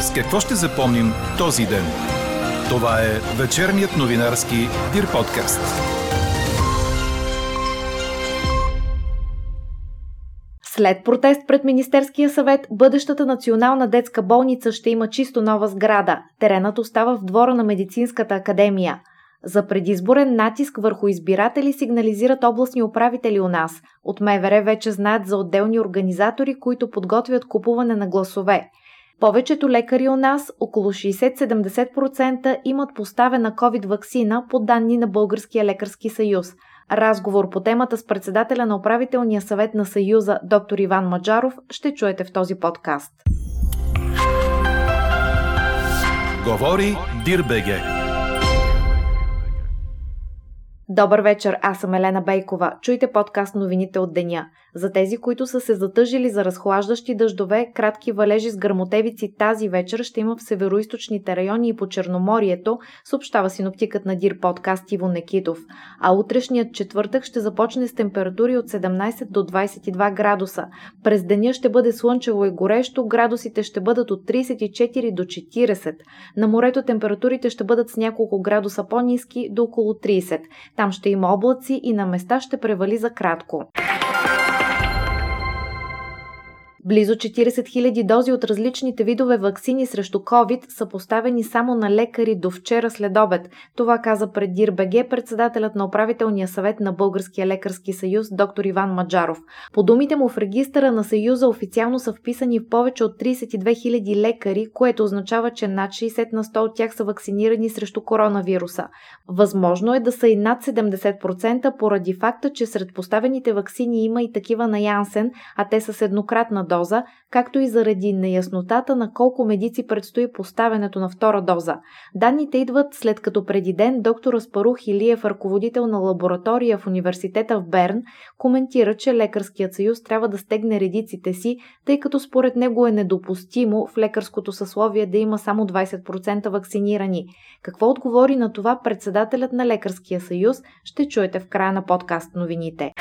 С какво ще запомним този ден? Това е вечерният новинарски Дир подкаст. След протест пред Министерския съвет, бъдещата национална детска болница ще има чисто нова сграда. Теренът остава в двора на Медицинската академия. За предизборен натиск върху избиратели сигнализират областни управители у нас. От МВР вече знаят за отделни организатори, които подготвят купуване на гласове. Повечето лекари у нас, около 60-70%, имат поставена COVID-вакцина по данни на Българския лекарски съюз. Разговор по темата с председателя на управителния съвет на Съюза, доктор Иван Маджаров, ще чуете в този подкаст. Говори Дирбеге. Добър вечер, аз съм Елена Бейкова. Чуйте подкаст новините от деня. За тези, които са се затъжили за разхлаждащи дъждове, кратки валежи с гърмотевици тази вечер ще има в североизточните райони и по Черноморието, съобщава синоптикът на Дир подкаст Иво Некитов. А утрешният четвъртък ще започне с температури от 17 до 22 градуса. През деня ще бъде слънчево и горещо, градусите ще бъдат от 34 до 40. На морето температурите ще бъдат с няколко градуса по-низки до около 30. Там ще има облаци и на места ще превали за кратко. Близо 40 000 дози от различните видове вакцини срещу COVID са поставени само на лекари до вчера след обед. Това каза пред ДИРБГ председателят на управителния съвет на Българския лекарски съюз доктор Иван Маджаров. По думите му в регистъра на съюза официално са вписани повече от 32 000 лекари, което означава, че над 60 на 100 от тях са вакцинирани срещу коронавируса. Възможно е да са и над 70% поради факта, че сред поставените вакцини има и такива на Янсен, а те са с еднократна доза, както и заради неяснотата на колко медици предстои поставянето на втора доза. Данните идват след като преди ден доктор Аспарух Илиев, ръководител на лаборатория в университета в Берн, коментира, че Лекарският съюз трябва да стегне редиците си, тъй като според него е недопустимо в лекарското съсловие да има само 20% вакцинирани. Какво отговори на това председателят на Лекарския съюз, ще чуете в края на подкаст новините.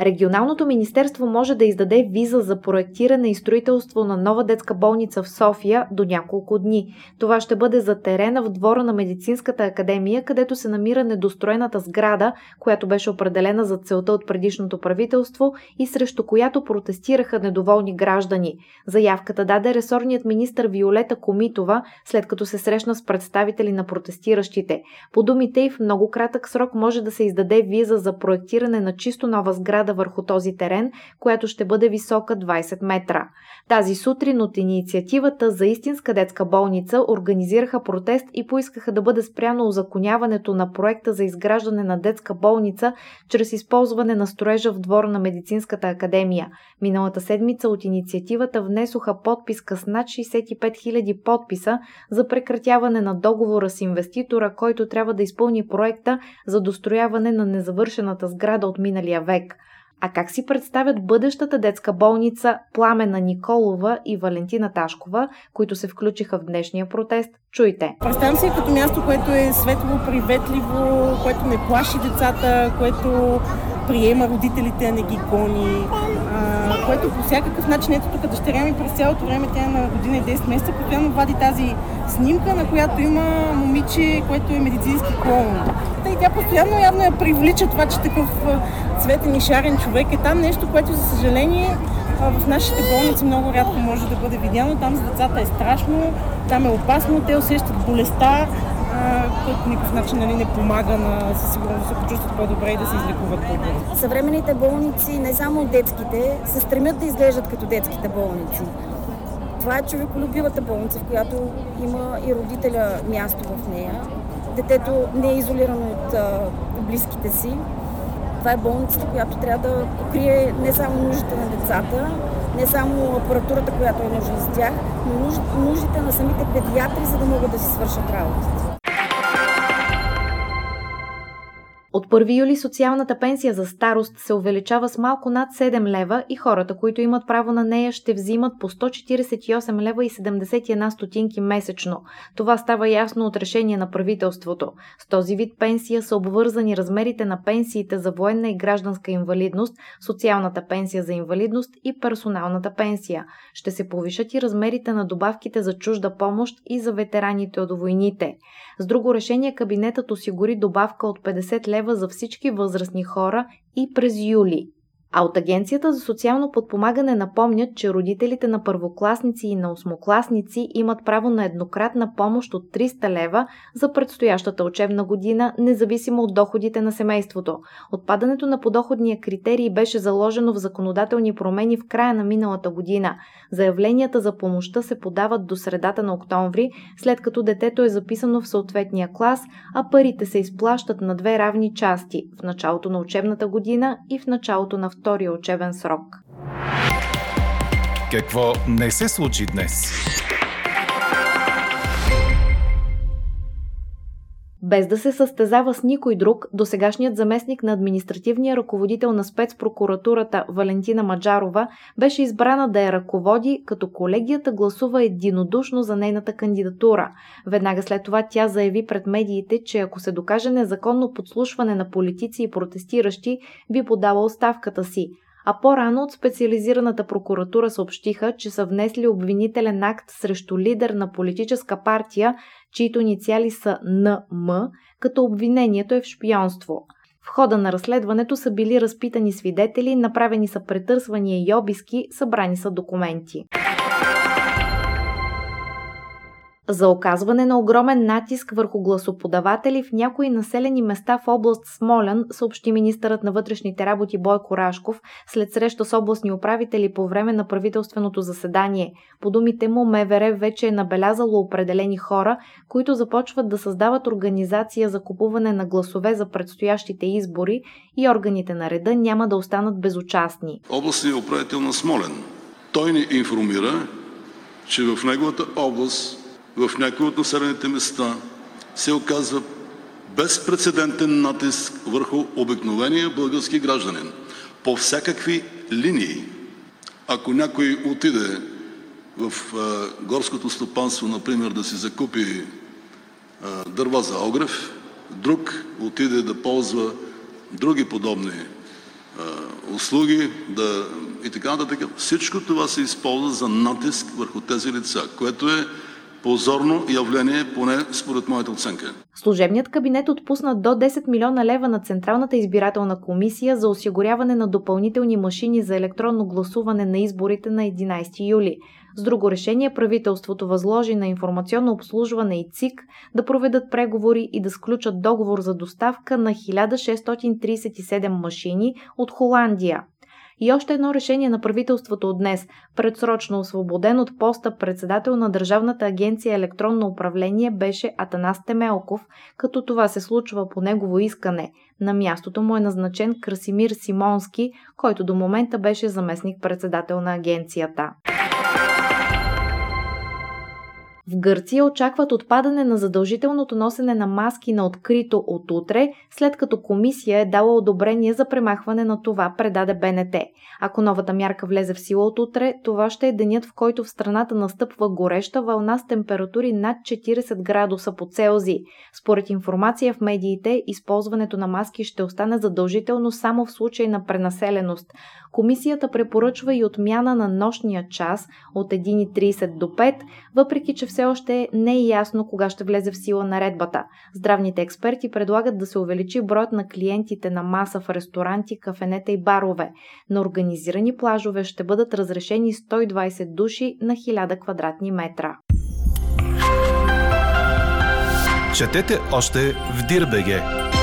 Регионалното министерство може да издаде виза за проектиране и строителство на нова детска болница в София до няколко дни. Това ще бъде за терена в двора на Медицинската академия, където се намира недостроената сграда, която беше определена за целта от предишното правителство и срещу която протестираха недоволни граждани. Заявката даде ресорният министр Виолета Комитова, след като се срещна с представители на протестиращите. По думите и в много кратък срок може да се издаде виза за проектиране на чисто нова сграда сграда върху този терен, която ще бъде висока 20 метра. Тази сутрин от инициативата за истинска детска болница организираха протест и поискаха да бъде спряно озаконяването на проекта за изграждане на детска болница чрез използване на строежа в двора на Медицинската академия. Миналата седмица от инициативата внесоха подписка с над 65 000 подписа за прекратяване на договора с инвеститора, който трябва да изпълни проекта за дострояване на незавършената сграда от миналия век. А как си представят бъдещата детска болница Пламена Николова и Валентина Ташкова, които се включиха в днешния протест? Чуйте. Представям си като място, което е светло, приветливо, което не плаши децата, което приема родителите, а не ги гони, а, което по всякакъв начин, ето тук дъщеря ми през цялото време, тя е на година и 10 месеца, постоянно вади тази снимка, на която има момиче, което е медицински клоун. И тя постоянно явно я привлича това, че такъв цветен и шарен човек е там нещо, което за съжаление в нашите болници много рядко може да бъде видяно. Там за децата е страшно, там е опасно, те усещат болестта, който по никакъв начин нали, не помага на със сигурност да се почувстват по-добре и да се излекуват по-добре. Съвременните болници, не само детските, се стремят да изглеждат като детските болници. Това е човеколюбивата болница, в която има и родителя място в нея. Детето не е изолирано от а, близките си. Това е болницата, която трябва да покрие не само нуждите на децата, не само апаратурата, която е нужна за тях, но нуждите на самите педиатри, за да могат да си свършат работата. От 1 юли социалната пенсия за старост се увеличава с малко над 7 лева и хората, които имат право на нея, ще взимат по 148 лева и 71 стотинки месечно. Това става ясно от решение на правителството. С този вид пенсия са обвързани размерите на пенсиите за военна и гражданска инвалидност, социалната пенсия за инвалидност и персоналната пенсия. Ще се повишат и размерите на добавките за чужда помощ и за ветераните от войните. С друго решение кабинетът осигури добавка от 50 лева за всички възрастни хора и през юли. А от Агенцията за социално подпомагане напомнят, че родителите на първокласници и на осмокласници имат право на еднократна помощ от 300 лева за предстоящата учебна година, независимо от доходите на семейството. Отпадането на подоходния критерий беше заложено в законодателни промени в края на миналата година. Заявленията за помощта се подават до средата на октомври, след като детето е записано в съответния клас, а парите се изплащат на две равни части – в началото на учебната година и в началото на втория учебен срок. Какво не се случи днес? Без да се състезава с никой друг, досегашният заместник на административния ръководител на спецпрокуратурата Валентина Маджарова беше избрана да я ръководи, като колегията гласува единодушно за нейната кандидатура. Веднага след това тя заяви пред медиите, че ако се докаже незаконно подслушване на политици и протестиращи, би подала оставката си а по-рано от специализираната прокуратура съобщиха, че са внесли обвинителен акт срещу лидер на политическа партия, чието инициали са НМ, като обвинението е в шпионство. В хода на разследването са били разпитани свидетели, направени са претърсвания и обиски, събрани са документи за оказване на огромен натиск върху гласоподаватели в някои населени места в област Смолян, съобщи министърът на вътрешните работи Бойко Рашков след среща с областни управители по време на правителственото заседание. По думите му, МВР вече е набелязало определени хора, които започват да създават организация за купуване на гласове за предстоящите избори и органите на реда няма да останат безучастни. Областният управител на Смолен. Той ни информира, че в неговата област в някои от населените места се оказва безпредседентен натиск върху обикновения български гражданин по всякакви линии. Ако някой отиде в горското стопанство, например, да си закупи дърва за огрев, друг отиде да ползва други подобни услуги да, и така нататък. Всичко това се използва за натиск върху тези лица, което е позорно явление, поне според моята оценка. Служебният кабинет отпусна до 10 милиона лева на Централната избирателна комисия за осигуряване на допълнителни машини за електронно гласуване на изборите на 11 юли. С друго решение правителството възложи на информационно обслужване и ЦИК да проведат преговори и да сключат договор за доставка на 1637 машини от Холандия. И още едно решение на правителството от днес, предсрочно освободен от поста председател на Държавната агенция електронно управление беше Атанас Темелков, като това се случва по негово искане. На мястото му е назначен Красимир Симонски, който до момента беше заместник председател на агенцията. В Гърция очакват отпадане на задължителното носене на маски на открито от утре, след като комисия е дала одобрение за премахване на това, предаде БНТ. Ако новата мярка влезе в сила от утре, това ще е денят, в който в страната настъпва гореща вълна с температури над 40 градуса по Целзий. Според информация в медиите, използването на маски ще остане задължително само в случай на пренаселеност. Комисията препоръчва и отмяна на нощния час от 1.30 до 5, въпреки че все още не е ясно кога ще влезе в сила наредбата. Здравните експерти предлагат да се увеличи броят на клиентите на маса в ресторанти, кафенета и барове. На организирани плажове ще бъдат разрешени 120 души на 1000 квадратни метра. Четете още в Дирбеге!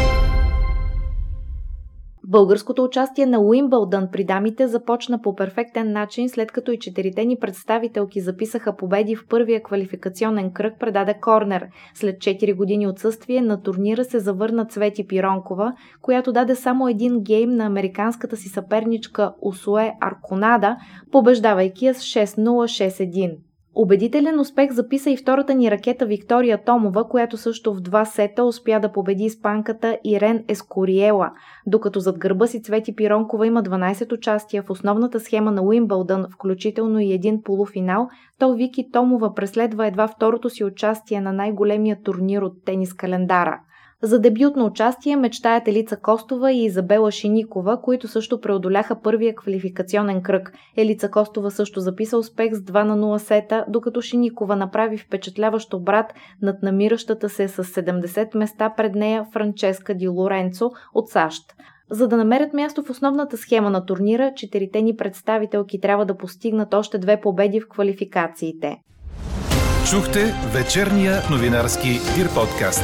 Българското участие на Уимбълдън при дамите започна по перфектен начин, след като и четирите ни представителки записаха победи в първия квалификационен кръг, предаде Корнер. След 4 години отсъствие на турнира се завърна Цвети Пиронкова, която даде само един гейм на американската си съперничка Усуе Арконада, побеждавайки я с 6-0-6-1. Убедителен успех записа и втората ни ракета Виктория Томова, която също в два сета успя да победи испанката Ирен Ескориела, докато зад гърба си Цвети Пиронкова има 12 участия в основната схема на Уимбълдън, включително и един полуфинал, то Вики Томова преследва едва второто си участие на най-големия турнир от тенис календара – за дебютно участие мечтаят Елица Костова и Изабела Шиникова, които също преодоляха първия квалификационен кръг. Елица Костова също записа успех с 2 на 0 сета, докато Шиникова направи впечатляващ обрат над намиращата се с 70 места пред нея Франческа Ди Лоренцо от САЩ. За да намерят място в основната схема на турнира, четирите ни представителки трябва да постигнат още две победи в квалификациите. Чухте вечерния новинарски Дир подкаст.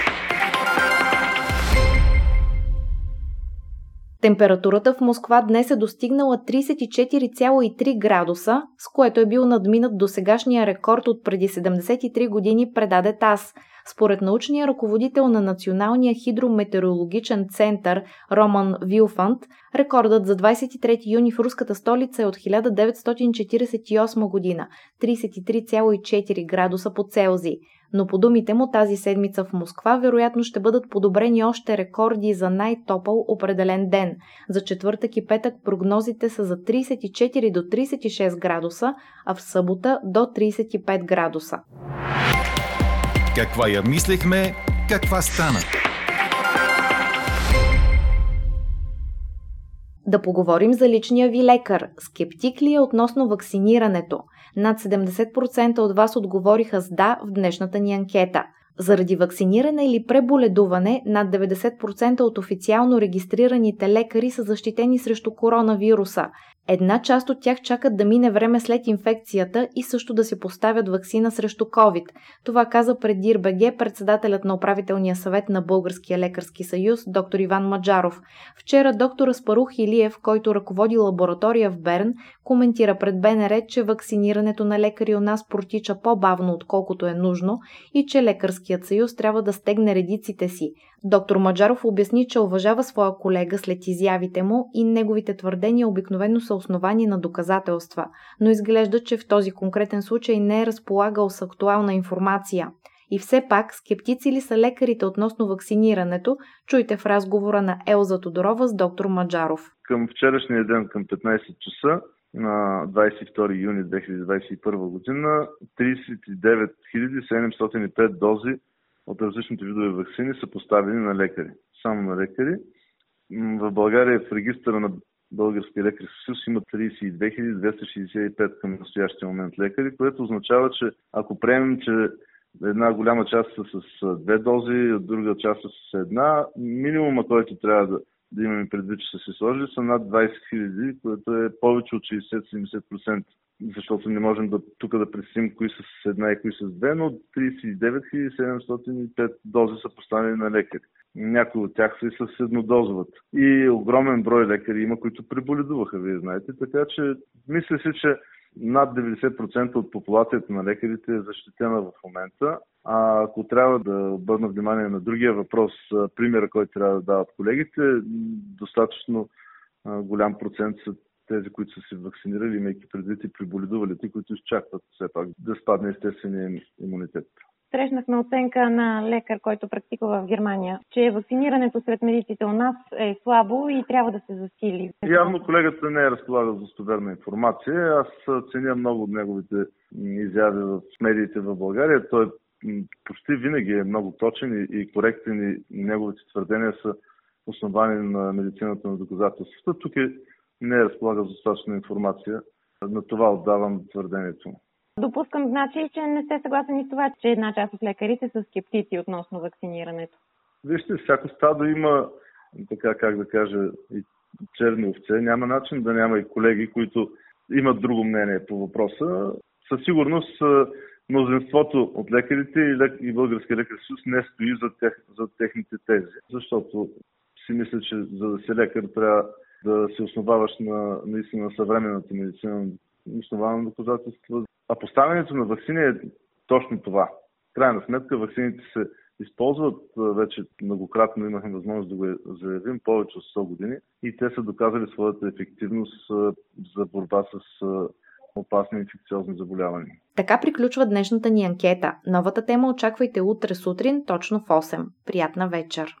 Температурата в Москва днес е достигнала 34,3 градуса, с което е бил надминат до сегашния рекорд от преди 73 години, предаде ТАС – според научния ръководител на Националния хидрометеорологичен център Роман Вилфанд, рекордът за 23 юни в руската столица е от 1948 година – 33,4 градуса по Целзий. Но по думите му тази седмица в Москва вероятно ще бъдат подобрени още рекорди за най-топъл определен ден. За четвъртък и петък прогнозите са за 34 до 36 градуса, а в събота до 35 градуса. Каква я мислехме, каква стана? Да поговорим за личния ви лекар. Скептик ли е относно вакцинирането? Над 70% от вас отговориха с да в днешната ни анкета. Заради вакциниране или преболедуване, над 90% от официално регистрираните лекари са защитени срещу коронавируса – Една част от тях чакат да мине време след инфекцията и също да се поставят вакцина срещу COVID. Това каза пред ДИРБГ председателят на управителния съвет на Българския лекарски съюз, доктор Иван Маджаров. Вчера доктор Аспарух Илиев, който ръководи лаборатория в Берн, коментира пред БНР, че вакцинирането на лекари у нас протича по-бавно, отколкото е нужно и че лекарският съюз трябва да стегне редиците си. Доктор Маджаров обясни, че уважава своя колега след изявите му и неговите твърдения обикновено са основани на доказателства, но изглежда, че в този конкретен случай не е разполагал с актуална информация. И все пак, скептици ли са лекарите относно вакцинирането, чуйте в разговора на Елза Тодорова с доктор Маджаров. Към вчерашния ден, към 15 часа, на 22 юни 2021 година, 39 705 дози от различните видове вакцини са поставени на лекари. Само на лекари. В България в регистъра на Българския лекарски съюз има 32 265 към настоящия момент лекари, което означава, че ако приемем, че една голяма част са с две дози, друга част са с една, минимума, който трябва да, да имаме предвид, че са се сложили, са над 20 000, което е повече от 60-70%. Защото не можем да, тук да пресим кои са с една и кои са с две, но 39 705 дози са поставени на лекари. Някои от тях са и с еднодозовата. И огромен брой лекари има, които преболедуваха, вие знаете. Така че мисля си, че над 90% от популацията на лекарите е защитена в момента. А ако трябва да обърна внимание на другия въпрос, примера, който трябва да дават колегите, достатъчно голям процент са тези, които са се вакцинирали, имайки предвид и приболедувалите, които изчакват все пак да спадне естествения имунитет. Срещнахме оценка на лекар, който практикува в Германия, че вакцинирането сред медиците у нас е слабо и трябва да се засили. Явно колегата не е разполагал за достоверна информация. Аз ценя много от неговите изяви в медиите в България. Той почти винаги е много точен и коректен и неговите твърдения са основани на медицината на доказателствата. Тук е, не разполагал за достатъчна информация. На това отдавам твърдението Допускам, значи, че не сте съгласени с това, че една част от лекарите са скептици относно вакцинирането. Вижте, всяко стадо има, така как да кажа, и черни овце. Няма начин да няма и колеги, които имат друго мнение по въпроса. Със сигурност мнозинството от лекарите и, лек... и Българския лекарски съюз не стои за, тех... за техните тези. Защото си мисля, че за да си лекар трябва да се основаваш на наистина на съвременната медицина, основана на доказателства. А поставянето на вакцини е точно това. Крайна сметка вакцините се използват вече многократно, имахме възможност да го заявим повече от 100 години и те са доказали своята ефективност за борба с опасни инфекциозни заболявания. Така приключва днешната ни анкета. Новата тема очаквайте утре сутрин, точно в 8. Приятна вечер!